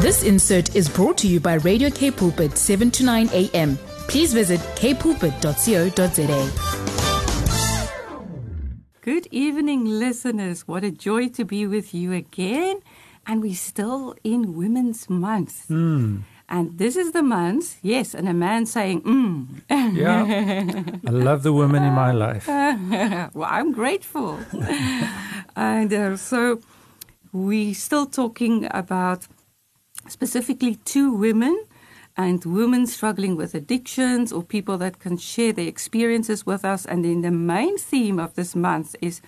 This insert is brought to you by Radio K Pulpit 7 to 9 a.m. Please visit kpulpit.co.za. Good evening, listeners. What a joy to be with you again. And we're still in Women's Month. Hmm. And this is the month, yes, and a man saying, mm. Yeah. I love the women in my life. well, I'm grateful. and uh, so we're still talking about specifically two women and women struggling with addictions or people that can share their experiences with us. And then the main theme of this month is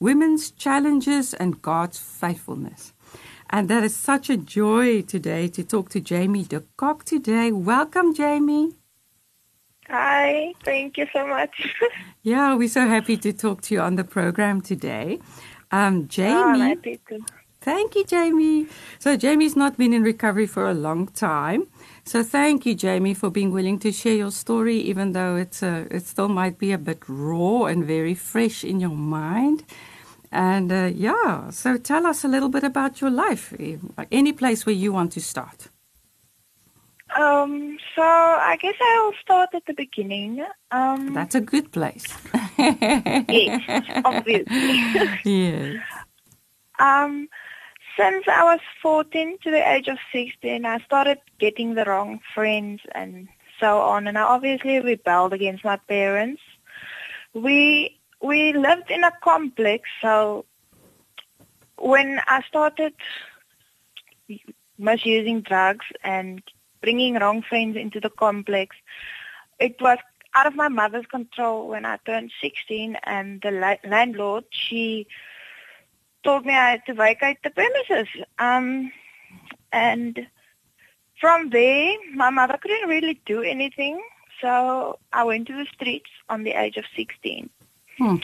women's challenges and God's faithfulness. And that is such a joy today to talk to Jamie de Kock today. Welcome, Jamie. Hi, thank you so much. Yeah, we're so happy to talk to you on the program today. Um, Oh, Jamie, I'm happy to. Thank you, Jamie. So, Jamie's not been in recovery for a long time. So, thank you, Jamie, for being willing to share your story, even though it's uh, it still might be a bit raw and very fresh in your mind. And uh, yeah, so tell us a little bit about your life, any place where you want to start. Um, so I guess I'll start at the beginning. Um, That's a good place. yes, obviously. yes. um, since I was 14 to the age of 16, I started getting the wrong friends and so on, and I obviously rebelled against my parents. We we lived in a complex, so when I started misusing drugs and bringing wrong friends into the complex, it was out of my mother's control when I turned 16 and the landlord, she told me I had to vacate the premises. Um, and from there, my mother couldn't really do anything, so I went to the streets on the age of 16. Hmm.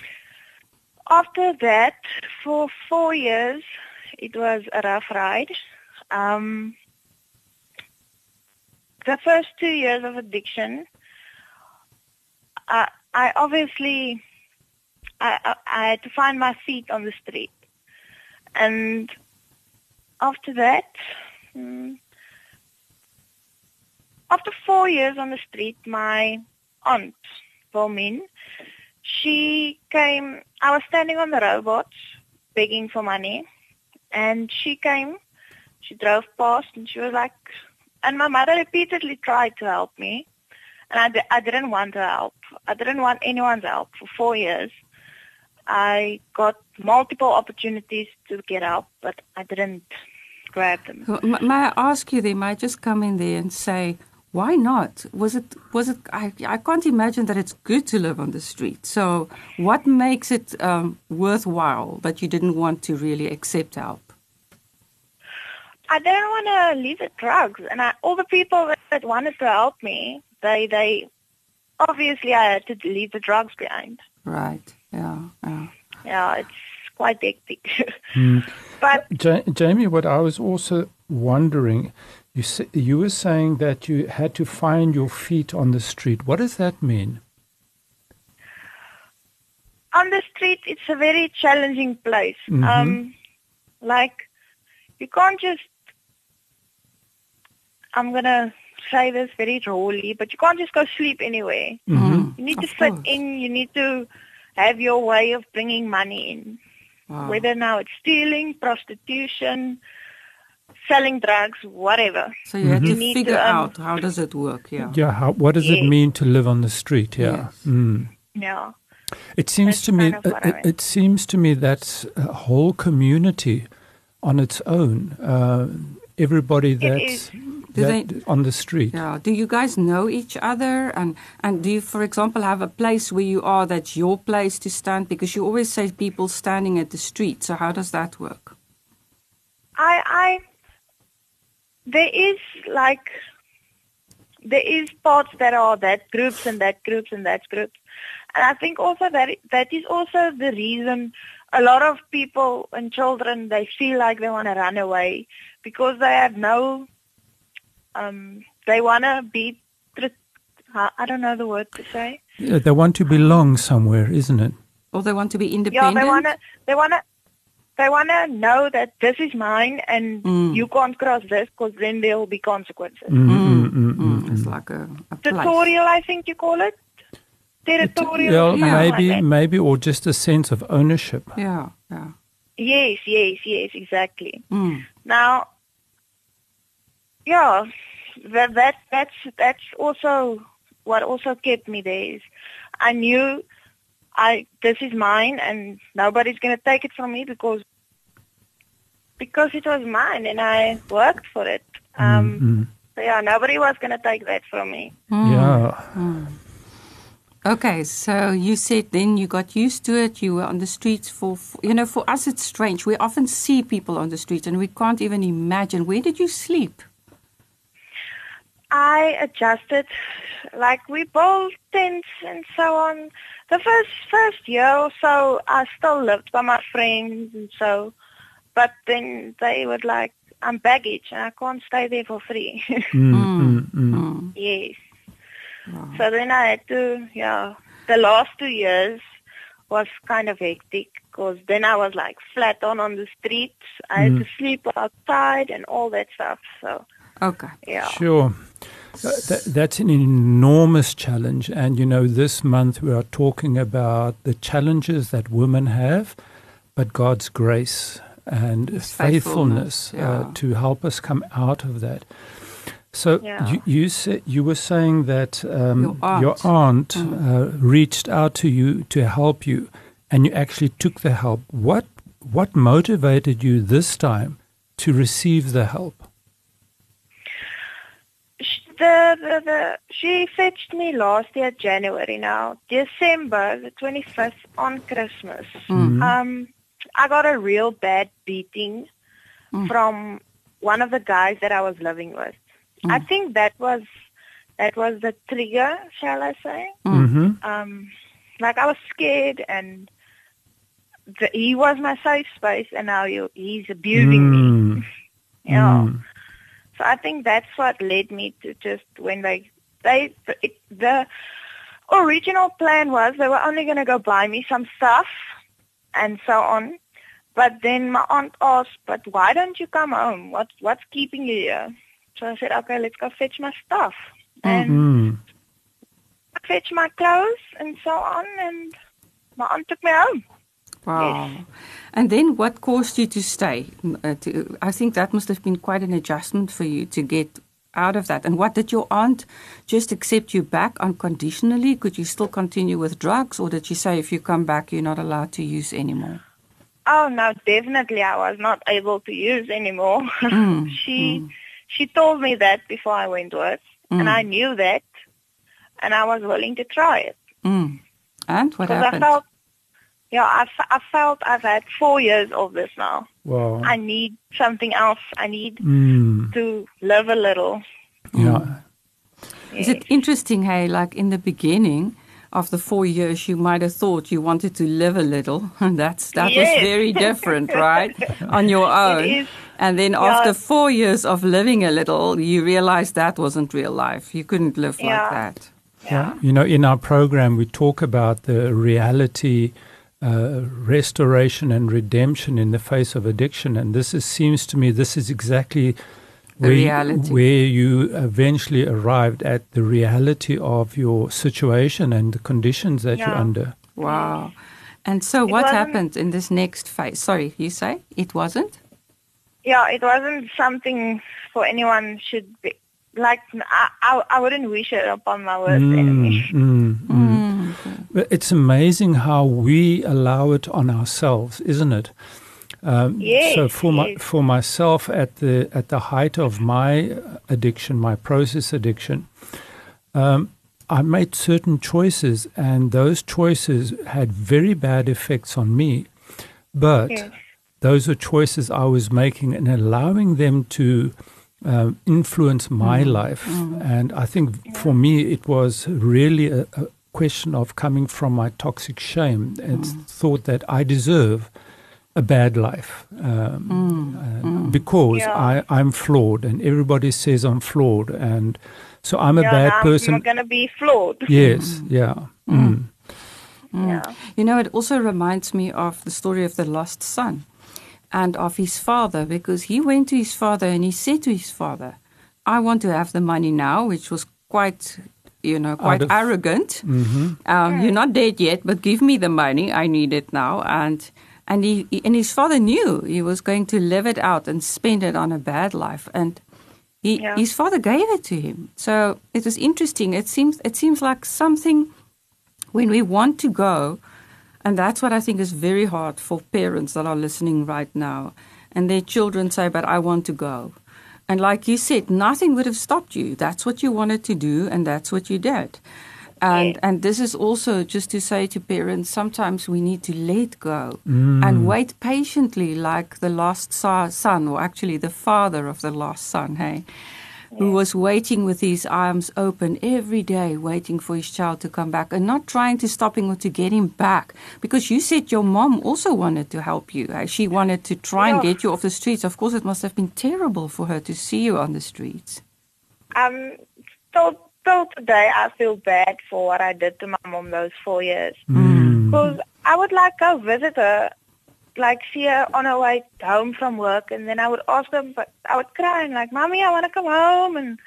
After that, for four years, it was a rough ride. Um, the first two years of addiction, I, I obviously, I, I, I had to find my feet on the street. And after that, mm, after four years on the street, my aunt, Wilmin, she came, I was standing on the robots begging for money, and she came, she drove past, and she was like, and my mother repeatedly tried to help me, and I, I didn't want her help. I didn't want anyone's help for four years. I got multiple opportunities to get help, but I didn't grab them. May I ask you there, may I just come in there and say, why not? Was it, was it, I, I can't imagine that it's good to live on the street. So what makes it um, worthwhile that you didn't want to really accept help? I didn't want to leave the drugs, and I, all the people that, that wanted to help me, they they obviously I had to leave the drugs behind. Right, yeah, yeah. Yeah, it's quite hectic. Hmm. but Ja- Jamie, what I was also wondering, you sa- you were saying that you had to find your feet on the street. What does that mean? on the street, it's a very challenging place. Mhm. Um, like you can't just. I'm gonna say this very rawly, but you can't just go sleep anywhere. Mm, You need to of fit course. in. You need to have your way of bringing money in. Wow. Whether now it's stealing, prostitution, selling drugs, whatever. So you had Mhm. to You figure to, um, out how does it work, yeah. Yeah, how, what does it mean to live on the street? Yeah. Yes. Mm. Yeah. It seems That's to me kind I it, it seems to me that a whole community on its own. Uh, everybody that's is. Do that, they- on the street. Yeah. Do you guys know each other? And, and do you, for example, have a place where you are that's your place to stand? Because you always say people standing at the street. So how does that work? I, I, there is like, there is parts that are that groups and that groups and that groups. And I think also that that is also the reason a lot of people and children, they feel like they want to run away because they have no, um, they want to be, I don't know the word to say. Yeah, they want to belong somewhere, isn't it? Or they want to be independent. Yeah, independent? they want to, they want to, they want to know that this is mine and Mm. you can't cross this because then there will be consequences. Mm, mm, Mm, mm, mm, It's like a, a place. Tutorial, I think you call it. Territorial. Yeah, or like maybe, maybe, or just a sense of ownership. Yeah, yeah. Yes, yes, yes, exactly. Mm. Now, yeah, that, that that's that's also what also kept me there. Is I knew I this is mine and nobody's going to take it from me because because it was mine and I worked for it. Um, Mm, so yeah, nobody was going to take that from me. mm. Yeah. Okay, so you said then you got used to it. You were on the streets for, for, you know, for us it's strange. We often see people on the streets and we can't even imagine. Where did you sleep? I adjusted, like we built tents and so on. The first first year or so, I still lived by my friends and so, but then they would like, I'm baggage and I can't stay there for free. Mm, mm, mm. Mm. yes. Wow. So then I had to, yeah, the last two years was kind of hectic because then I was like flat on on the streets. I had to sleep outside and all that stuff. So Okay. yeah. Sure. Uh, That, that's an enormous challenge. And, you know, this month we are talking about the challenges that women have, but God's grace and His faithfulness, faithfulness, yeah. uh, to help us come out of that. So Yeah. you you, say, you were saying that um, Your aunt. your aunt Mm. uh, reached out to you to help you, and you actually took the help. What what motivated you this time to receive the help? Sh- The, the, the, she fetched me last year, January now, December the 25th on Christmas. Mm. Um, I got a real bad beating Mm. from one of the guys that I was living with. I Mm. think that was that was the trigger, shall I say? Mm. hmm Um, like I was scared, and the, he was my safe space, and now he, he's abusing me. Mm. Yeah. Mm. So I think that's what led me to just when they they it, the original plan was they were only going to go buy me some stuff and so on. But then my aunt asked, "But why don't you come home? What what's keeping you here?" So I said, "Okay, let's go fetch my stuff." And Mm. I fetched my clothes and so on, and my aunt took me home. Wow. And then what caused you to stay? Uh, to, I think that must have been quite an adjustment for you to get out of that. And what did your aunt just accept you back unconditionally? Could you still continue with drugs, or did she say if you come back, you're not allowed to use anymore? Oh no, definitely I was not able to use anymore. Mm, she mm. she told me that before I went with, Mm. and I knew that, and I was willing to try it Mm. And what because I happened? felt, yeah, I, f- I felt I've had four years of this now. Wow. I need something else. I need Mm. to live a little. Yeah. Is it interesting, hey, like in the beginning of the four years, you might have thought you wanted to live a little. And that's, that was very different, right? On your own. is. And then Yeah. after four years of living a little, you realized that wasn't real life. You couldn't live like that. Yeah. You know, in our program, we talk about the reality, uh, restoration, and redemption in the face of addiction. And this is, seems to me, this is exactly The where, reality. where you eventually arrived at the reality of your situation and the conditions that you're under. Wow. And so It what wasn't- happened in this next phase? Sorry, you say? It wasn't? Yeah, it wasn't something for anyone should be. Like I, I, I wouldn't wish it upon my worst enemy. mm, mm. Mm. It's amazing how we allow it on ourselves, isn't it? Um, Yes, so for my for myself at the at the height of my addiction, my process addiction, um, I made certain choices, and those choices had very bad effects on me. But Yes. those are choices I was making and allowing them to um, influence my life. And I think for me, it was really a, a question of coming from my toxic shame and thought that I deserve a bad life um, uh, because Yeah. I, I'm flawed and everybody says I'm flawed. And so I'm a yeah, bad I'm, person. I'm gonna be flawed. Yes, yeah. Mm. Yeah. You know, it also reminds me of the story of the lost son. and of his father because he went to his father and he said to his father, I want to have the money now, which was quite, you know, quite of- arrogant. Mm-hmm. Um, you're not dead yet, but give me the money. I need it now. And and he and his father knew he was going to live it out and spend it on a bad life. And he, Yeah. his father gave it to him. So it was interesting. It seems it seems like something when we want to go, and that's what I think is very hard for parents that are listening right now, and their children say, "But I want to go." And like you said, nothing would have stopped you. That's what you wanted to do, and that's what you did. And Yes. and this is also just to say to parents, sometimes we need to let go mm. and wait patiently, like the lost son, or actually the father of the lost son, hey, who was waiting with his arms open every day, waiting for his child to come back, and not trying to stop him or to get him back. Because you said your mom also wanted to help you. eh? She wanted to try and get you off the streets. Of course, it must have been terrible for her to see you on the streets. Um, till, till today, I feel bad for what I did to my mom those four years. Mm. Because I would like go visit her, like see her on her way home from work, and then I would ask her, but I would cry and like, "Mommy, I want to come home," and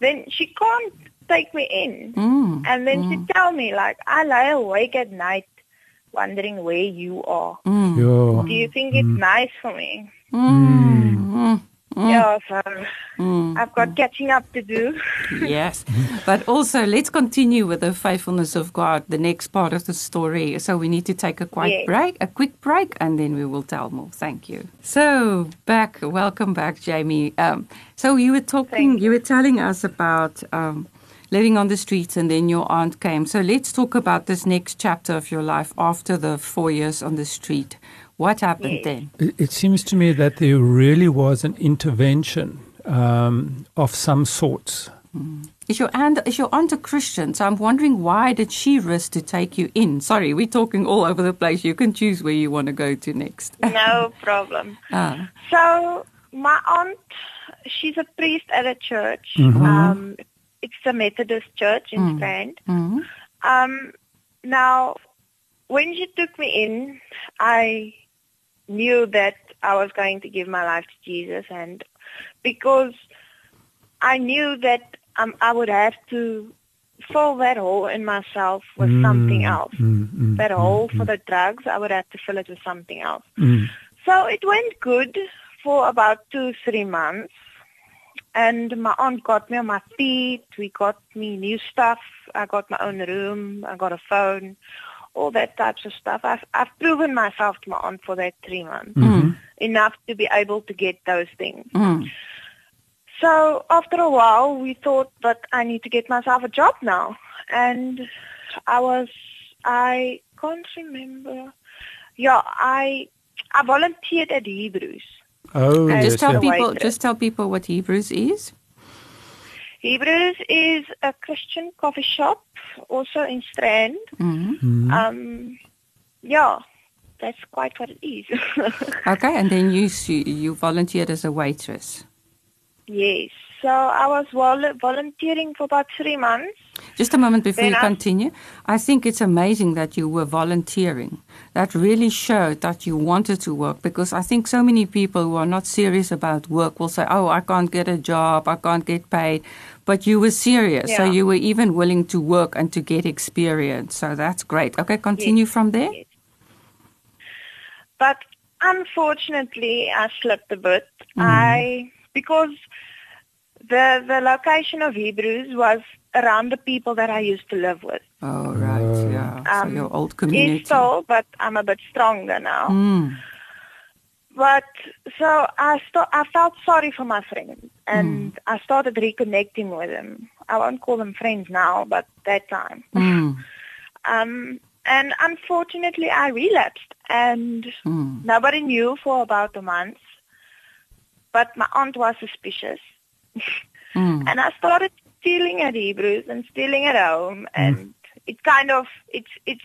then she can't take me in, Mm. and then she'd tell me like, "I lie awake at night, wondering where you are. Mm. Yeah. Do you think it's nice for me?" Mm. Yeah, so Mm. I've got catching up to do. yes. But also, let's continue with the faithfulness of God, the next part of the story. So, we need to take a quick Yes. break, a quick break, and then we will tell more. Thank you. So, back, welcome back, Jamie. Um, so, you were talking, Thank you were telling us about um, living on the streets, and then your aunt came. So, let's talk about this next chapter of your life after the four years on the street. What happened Yes. then? It, it seems to me that there really was an intervention um, of some sorts. Is your aunt is your aunt a Christian? So I'm wondering why did she risk to take you in? Sorry, we're talking all over the place. You can choose where you want to go to next. No problem. Ah, So my aunt, she's a priest at a church. Um, it's a Methodist Church in Strand. mhm. Um, now, when she took me in, I knew that I was going to give my life to Jesus, and because I knew that um, I would have to fill that hole in myself with something else. Mm, mm, That hole for the drugs, I would have to fill it with something else. mm. So it went good for about two, three months. And my aunt got me on my feet. We got me new stuff. I got my own room. I got a phone. All that types of stuff. I've, I've proven myself to my aunt for that three months. Mm. Enough to be able to get those things. Mm. So after a while, we thought, that I need to get myself a job now. And I was, I can't remember. Yeah, I, I volunteered at Hebrews. Oh, Just tell people. waitress. Just tell people what Hebrews is. Hebrews is a Christian coffee shop, also in Strand. Mhm. Mm. Um, yeah, that's quite what it is. Okay, and then you you volunteered as a waitress. yes. So I was vol- volunteering for about three months. Just a moment before Then you I- continue. I think it's amazing that you were volunteering. That really showed that you wanted to work because I think so many people who are not serious about work will say, Oh, I can't get a job, I can't get paid. But you were serious. So you were even willing to work and to get experience. So that's great. Okay, continue from there. Yes. But unfortunately, I slipped a bit. Mm-hmm. I because the the location of Hebrews was around the people that I used to live with. Oh, right. Yeah. so Um, your old community. It's still, but I'm a bit stronger now. Mm. But so I st- I felt sorry for my friends, and I started reconnecting with them. I won't call them friends now, but that time. Mm. Um, and unfortunately, I relapsed, and Mm. nobody knew for about a month. But my aunt was suspicious, Mm. and I started stealing at Hebrews and stealing at home, and it kind of it's it's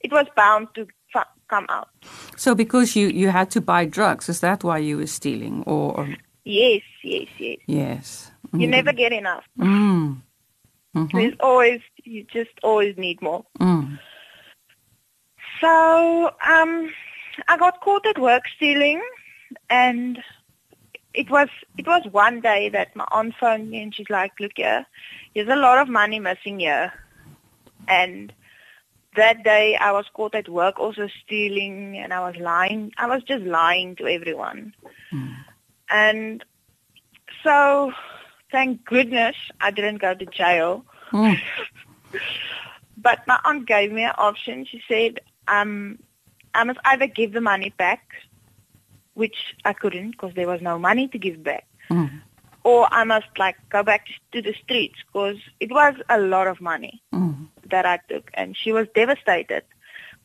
it was bound to f- come out. So because you, you had to buy drugs, is that why you were stealing? Or, or Yes, yes, yes. yes. You never get enough. Mm. Mhm. There's always you just always need more. Mm. So um, I got caught at work stealing, and it was it was one day that my aunt phoned me and she's like, "Look here, there's a lot of money missing here," and that day I was caught at work also stealing, and I was lying. I was just lying to everyone, and so thank goodness I didn't go to jail. Mm. But my aunt gave me an option. She said, um, I must either give the money back, which I couldn't because there was no money to give back, Mm. or I must like go back to the streets because it was a lot of money Mm. that I took, and she was devastated,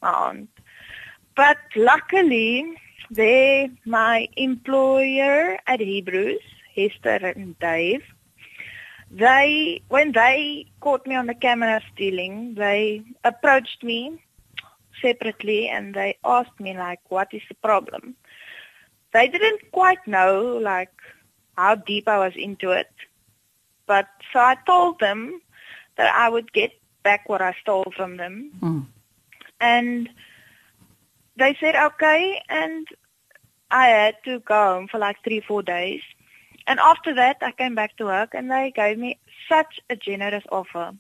my aunt. But luckily, they, my employer at Hebrews, Hester and Dave, they, when they caught me on the camera stealing, they approached me separately and they asked me like, what is the problem? They didn't quite know like how deep I was into it, but so I told them that I would get back what I stole from them, Mm. and they said okay, and I had to go home for like three, four days. And after that, I came back to work, and they gave me such a generous offer.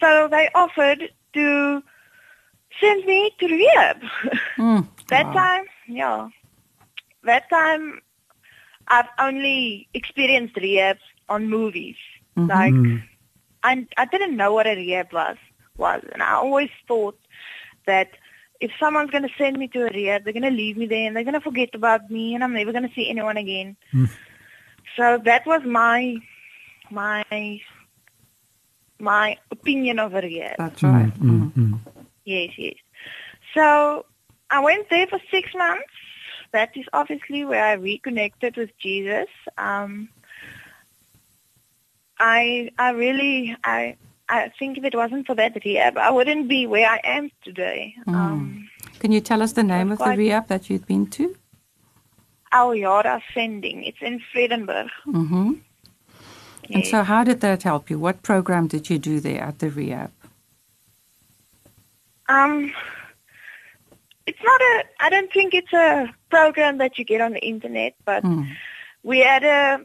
So they offered to send me to rehab. Mm. that Wow. time, yeah, that time I've only experienced rehab on movies. Mhm. Like. I I didn't know what a rehab was was, and I always thought that if someone's going to send me to a rehab, they're going to leave me there and they're going to forget about me, and I'm never going to see anyone again. Mm. So that was my my my opinion of a rehab. That's right. Mm, mm, mm. Yes, yes. So I went there for six months. That is obviously where I reconnected with Jesus. Um, I I really I I think if it wasn't for that rehab, I wouldn't be where I am today. Um, Can you tell us the name of the rehab that you'd been to? Aljara Sending. It's in Vredenburg. Mm-hmm. And so, how did that help you? What program did you do there at the rehab? Um, it's not a. I don't think it's a program that you get on the internet, but Mm. we had a.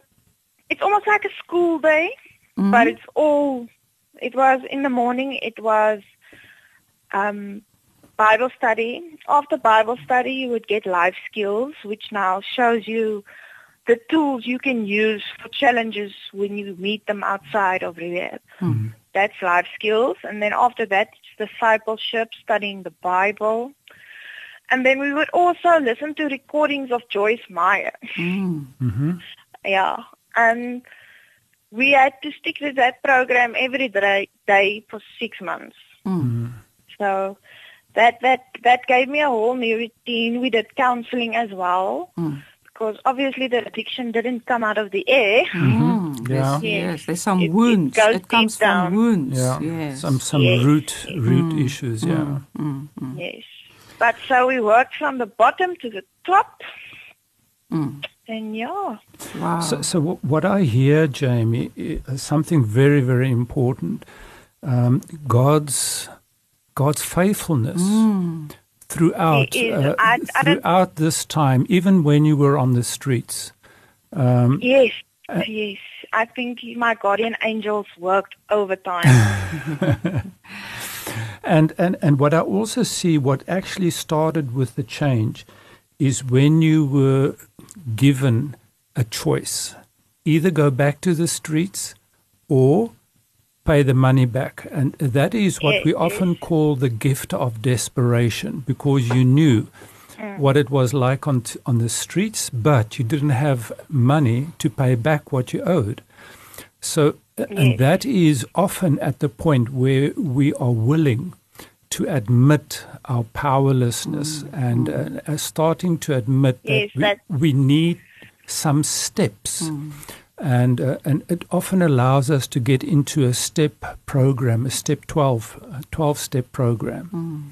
It's almost like a school day, Mhm. but it's all. It was in the morning. It was um, Bible study. After Bible study, you would get life skills, which now shows you the tools you can use for challenges when you meet them outside of rehab. Mm. That's life skills. And then after that, it's discipleship, studying the Bible. And then we would also listen to recordings of Joyce Meyer. Mm. Mhm. Yeah. And we had to stick to that program every day, day for six months. Mm. So that, that, that gave me a whole new routine. We did counseling as well Mm. because obviously the addiction didn't come out of the air. Mm. Yeah. Yes, yes, there's some It- it wounds. goes It, comes deep down. from wounds. Yeah. Yes. Some some Yes. root root Mm. issues. Yeah. Mm. Mm. Yes. But so we worked from the bottom to the top. Mm. And yeah. Wow. So, so what I hear, Jamie, is something very, very important. Um, God's God's faithfulness Mm. throughout uh, I- I throughout this time, even when you were on the streets. Um, Yes. Uh, yes. I think my guardian angels worked overtime. And, and, and what I also see, what actually started with the change, is when you were given a choice either go back to the streets or pay the money back. And that is what we often call the gift of desperation because you knew mm. what it was like on, t- on the streets, but you didn't have money to pay back what you owed. So, and Yes. that is often at the point where we are willing to admit our powerlessness and uh, uh, starting to admit Yes, that that- we, we need some steps. And, uh, and it often allows us to get into a step program, a step 12, a 12 step program.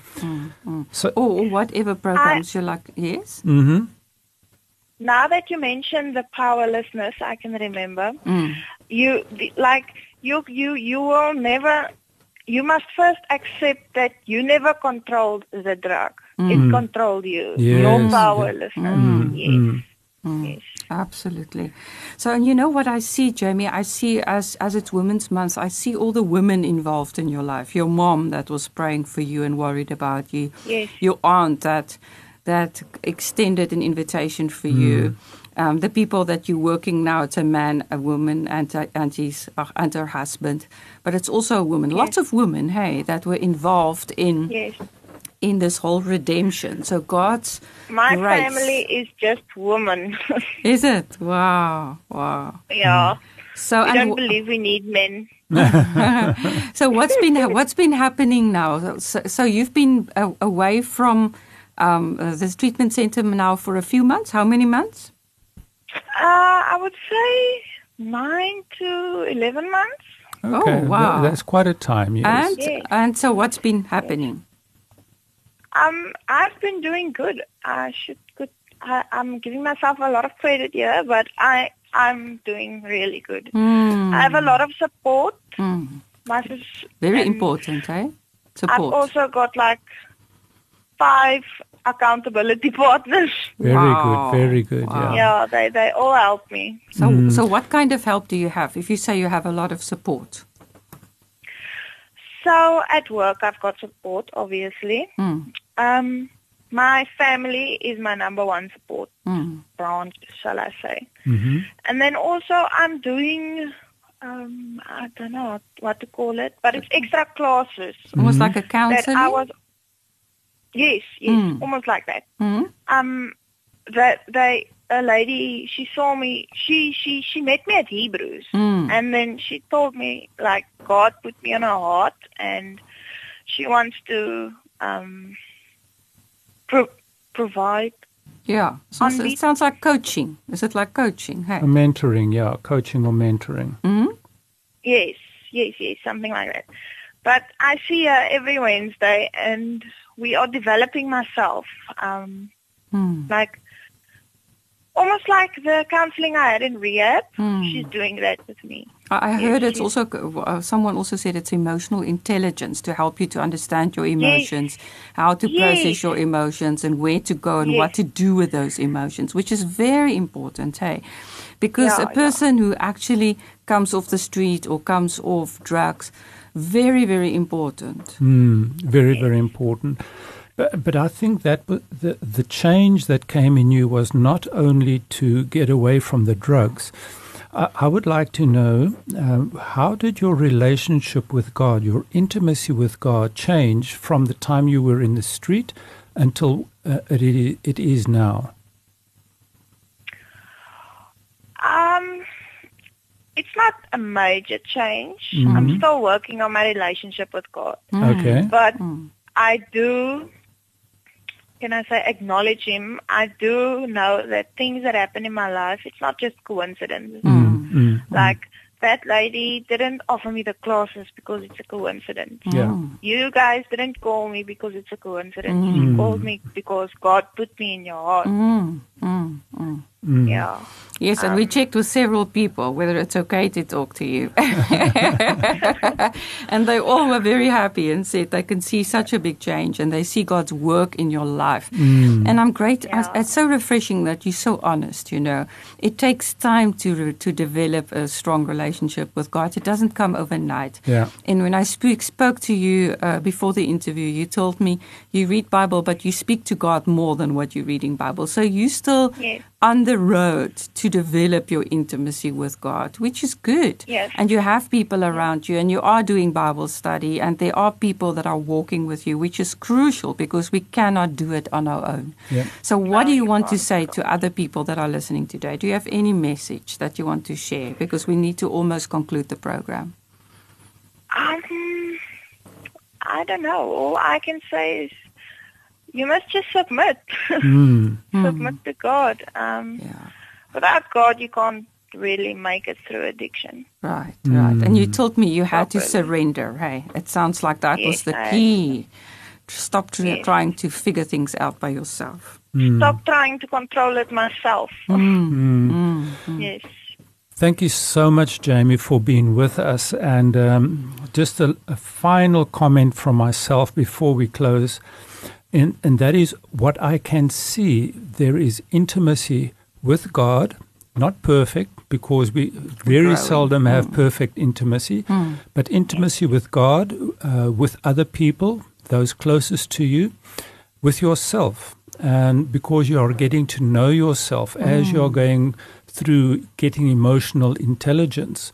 So, or, whatever programs you like. Yes. mhm. Now that you mentioned the powerlessness, I can remember. Mm. You like you you you will never. You must first accept that you never controlled the drug. It controlled you. Yes. Your Yes. powerlessness. Mm, Yes. mm. Yes. Absolutely. So, and you know what I see, Jamie? I see as as it's Women's Month, I see all the women involved in your life. Your mom that was praying for you and worried about you. Yes. Your aunt that that extended an invitation for you. Um, the people that you're working now, it's a man, a woman, and, uh, and, his, uh, and her husband. But it's also a woman. Lots of women, hey, that were involved in Yes. in this whole redemption. So God's My family is just women. Is it? Wow, wow. yeah. So I don't w- believe we need men. so what's been what's been happening now? So, so you've been a, away from um, uh, this treatment center now for a few months. How many months? Uh, I would say nine to eleven months. Okay, tha- wow. that's quite a time. Yes. And Yes. and so what's been happening? Um, I've been doing good. I should good. I, I'm giving myself a lot of credit here, but I I'm doing really good. Hmm, I have a lot of support. hmm. My sis- Very important, eh? I've also got like five accountability partners. very Wow. good. Very good. Wow. Yeah. Yeah, they they all help me. so so what kind of help do you have? If you say you have a lot of support. So at work, I've got support, obviously. Hmm. Um, my family is my number one support Hmm. branch, shall I say? hmm And then also I'm doing, um, I don't know what to call it, but it's extra classes Almost like a that. I was. Yes, yes, Mm. almost like that. Hmm? Um, that they a lady she saw me. She she she met me at Hebrews, Hmm. and then she told me like God put me on her heart, and she wants to um pro- provide. Yeah. Sounds, it the- sounds like coaching. Is it like coaching? Hey. A mentoring, yeah, coaching or mentoring. Mm-hmm. Yes, yes, yes, something like that. But I see her every Wednesday, and we are developing myself. Um, Hmm. like almost like the counseling I had in rehab. Hmm. She's doing that with me. I heard Yes, it's also uh, someone also said it's emotional intelligence to help you to understand your emotions, how to process your emotions, and where to go and Yes. what to do with those emotions, which is very important, hey. Because Yeah, a yeah. person who actually comes off the street or comes off drugs, very very important. Mm, very, very important. But, but I think that the, the change that came in you was not only to get away from the drugs. I, I would like to know um, how did your relationship with God, your intimacy with God, change from the time you were in the street until uh, it, it is now? Um, it's not a major change. Mhm. I'm still working on my relationship with God, Okay. but Mm. I do. Can I say acknowledge Him? I do know that things that happen in my life, it's not just coincidence. Mm, mm, Like that lady didn't offer me the classes because it's a coincidence. Yeah. Mm. You guys didn't call me because it's a coincidence. Mm. You called me because God put me in your heart. Mm. Mm. Mm. mm. Yeah. Yes, and we checked with several people whether it's okay to talk to you. and they all were very happy and said they can see such a big change and they see God's work in your life. And I'm great. Yeah. It's so refreshing that you're so honest, you know. It takes time to, to develop a strong relationship with God. It doesn't come overnight. Yeah. And when I speak, spoke to you uh, before the interview, you told me you read Bible, but you speak to God more than what you're reading Bible. So you still Yes. on the road to develop your intimacy with God, which is good. Yes. And you have people around you, and you are doing Bible study, and there are people that are walking with you, which is crucial because we cannot do it on our own. Yeah. So, what No, do you you want to can't. say to other people that are listening today? Do you have any message that you want to share? Because we need to almost conclude the program. Um, I don't know. All I can say is you must just submit. Mm. submit to God. Um, Yeah. without God, you can't really make it through addiction. Right, right. And you Mm. told me you had to surrender. Hey, it sounds like that was Yes, the I- key. Stop tr- Yes. trying to figure things out by yourself. Mm. Stop trying to control it myself. Mm. Mm. Mm. Yes. Thank you so much, Jamie, for being with us. And um, just a, a final comment from myself before we close, and, and that is what I can see there is intimacy with God, not perfect, because we very seldom have mm. perfect intimacy, mm. but intimacy with God, uh, with other people, those closest to you, with yourself. And because you are getting to know yourself as you are mm. going through getting emotional intelligence.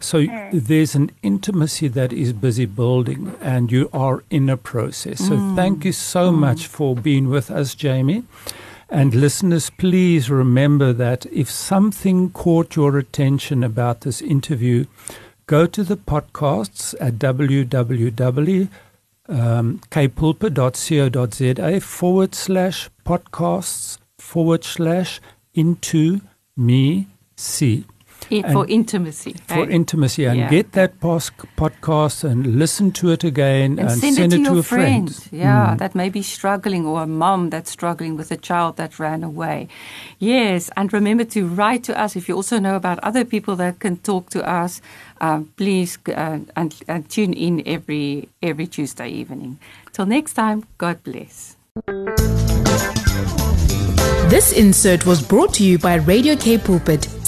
So hmm. there's an intimacy that is busy building, and you are in a process. So hmm. thank you so hmm. much for being with us, Jamie. And listeners, please remember that if something caught your attention about this interview, go to the podcasts at www um, forward slash podcasts forward slash into me see I- for intimacy. for hey? intimacy and Yeah. get that pos- podcast and listen to it again and, and, send, it to, your a friend. Yeah, that may be struggling, or a mom that's struggling with a child that ran away. Yes, and remember to write to us if you also know about other people that can talk to us. Um, please uh, and, and tune in every every Tuesday evening. Till next time, God bless. This insert was brought to you by Radio K Pulpit,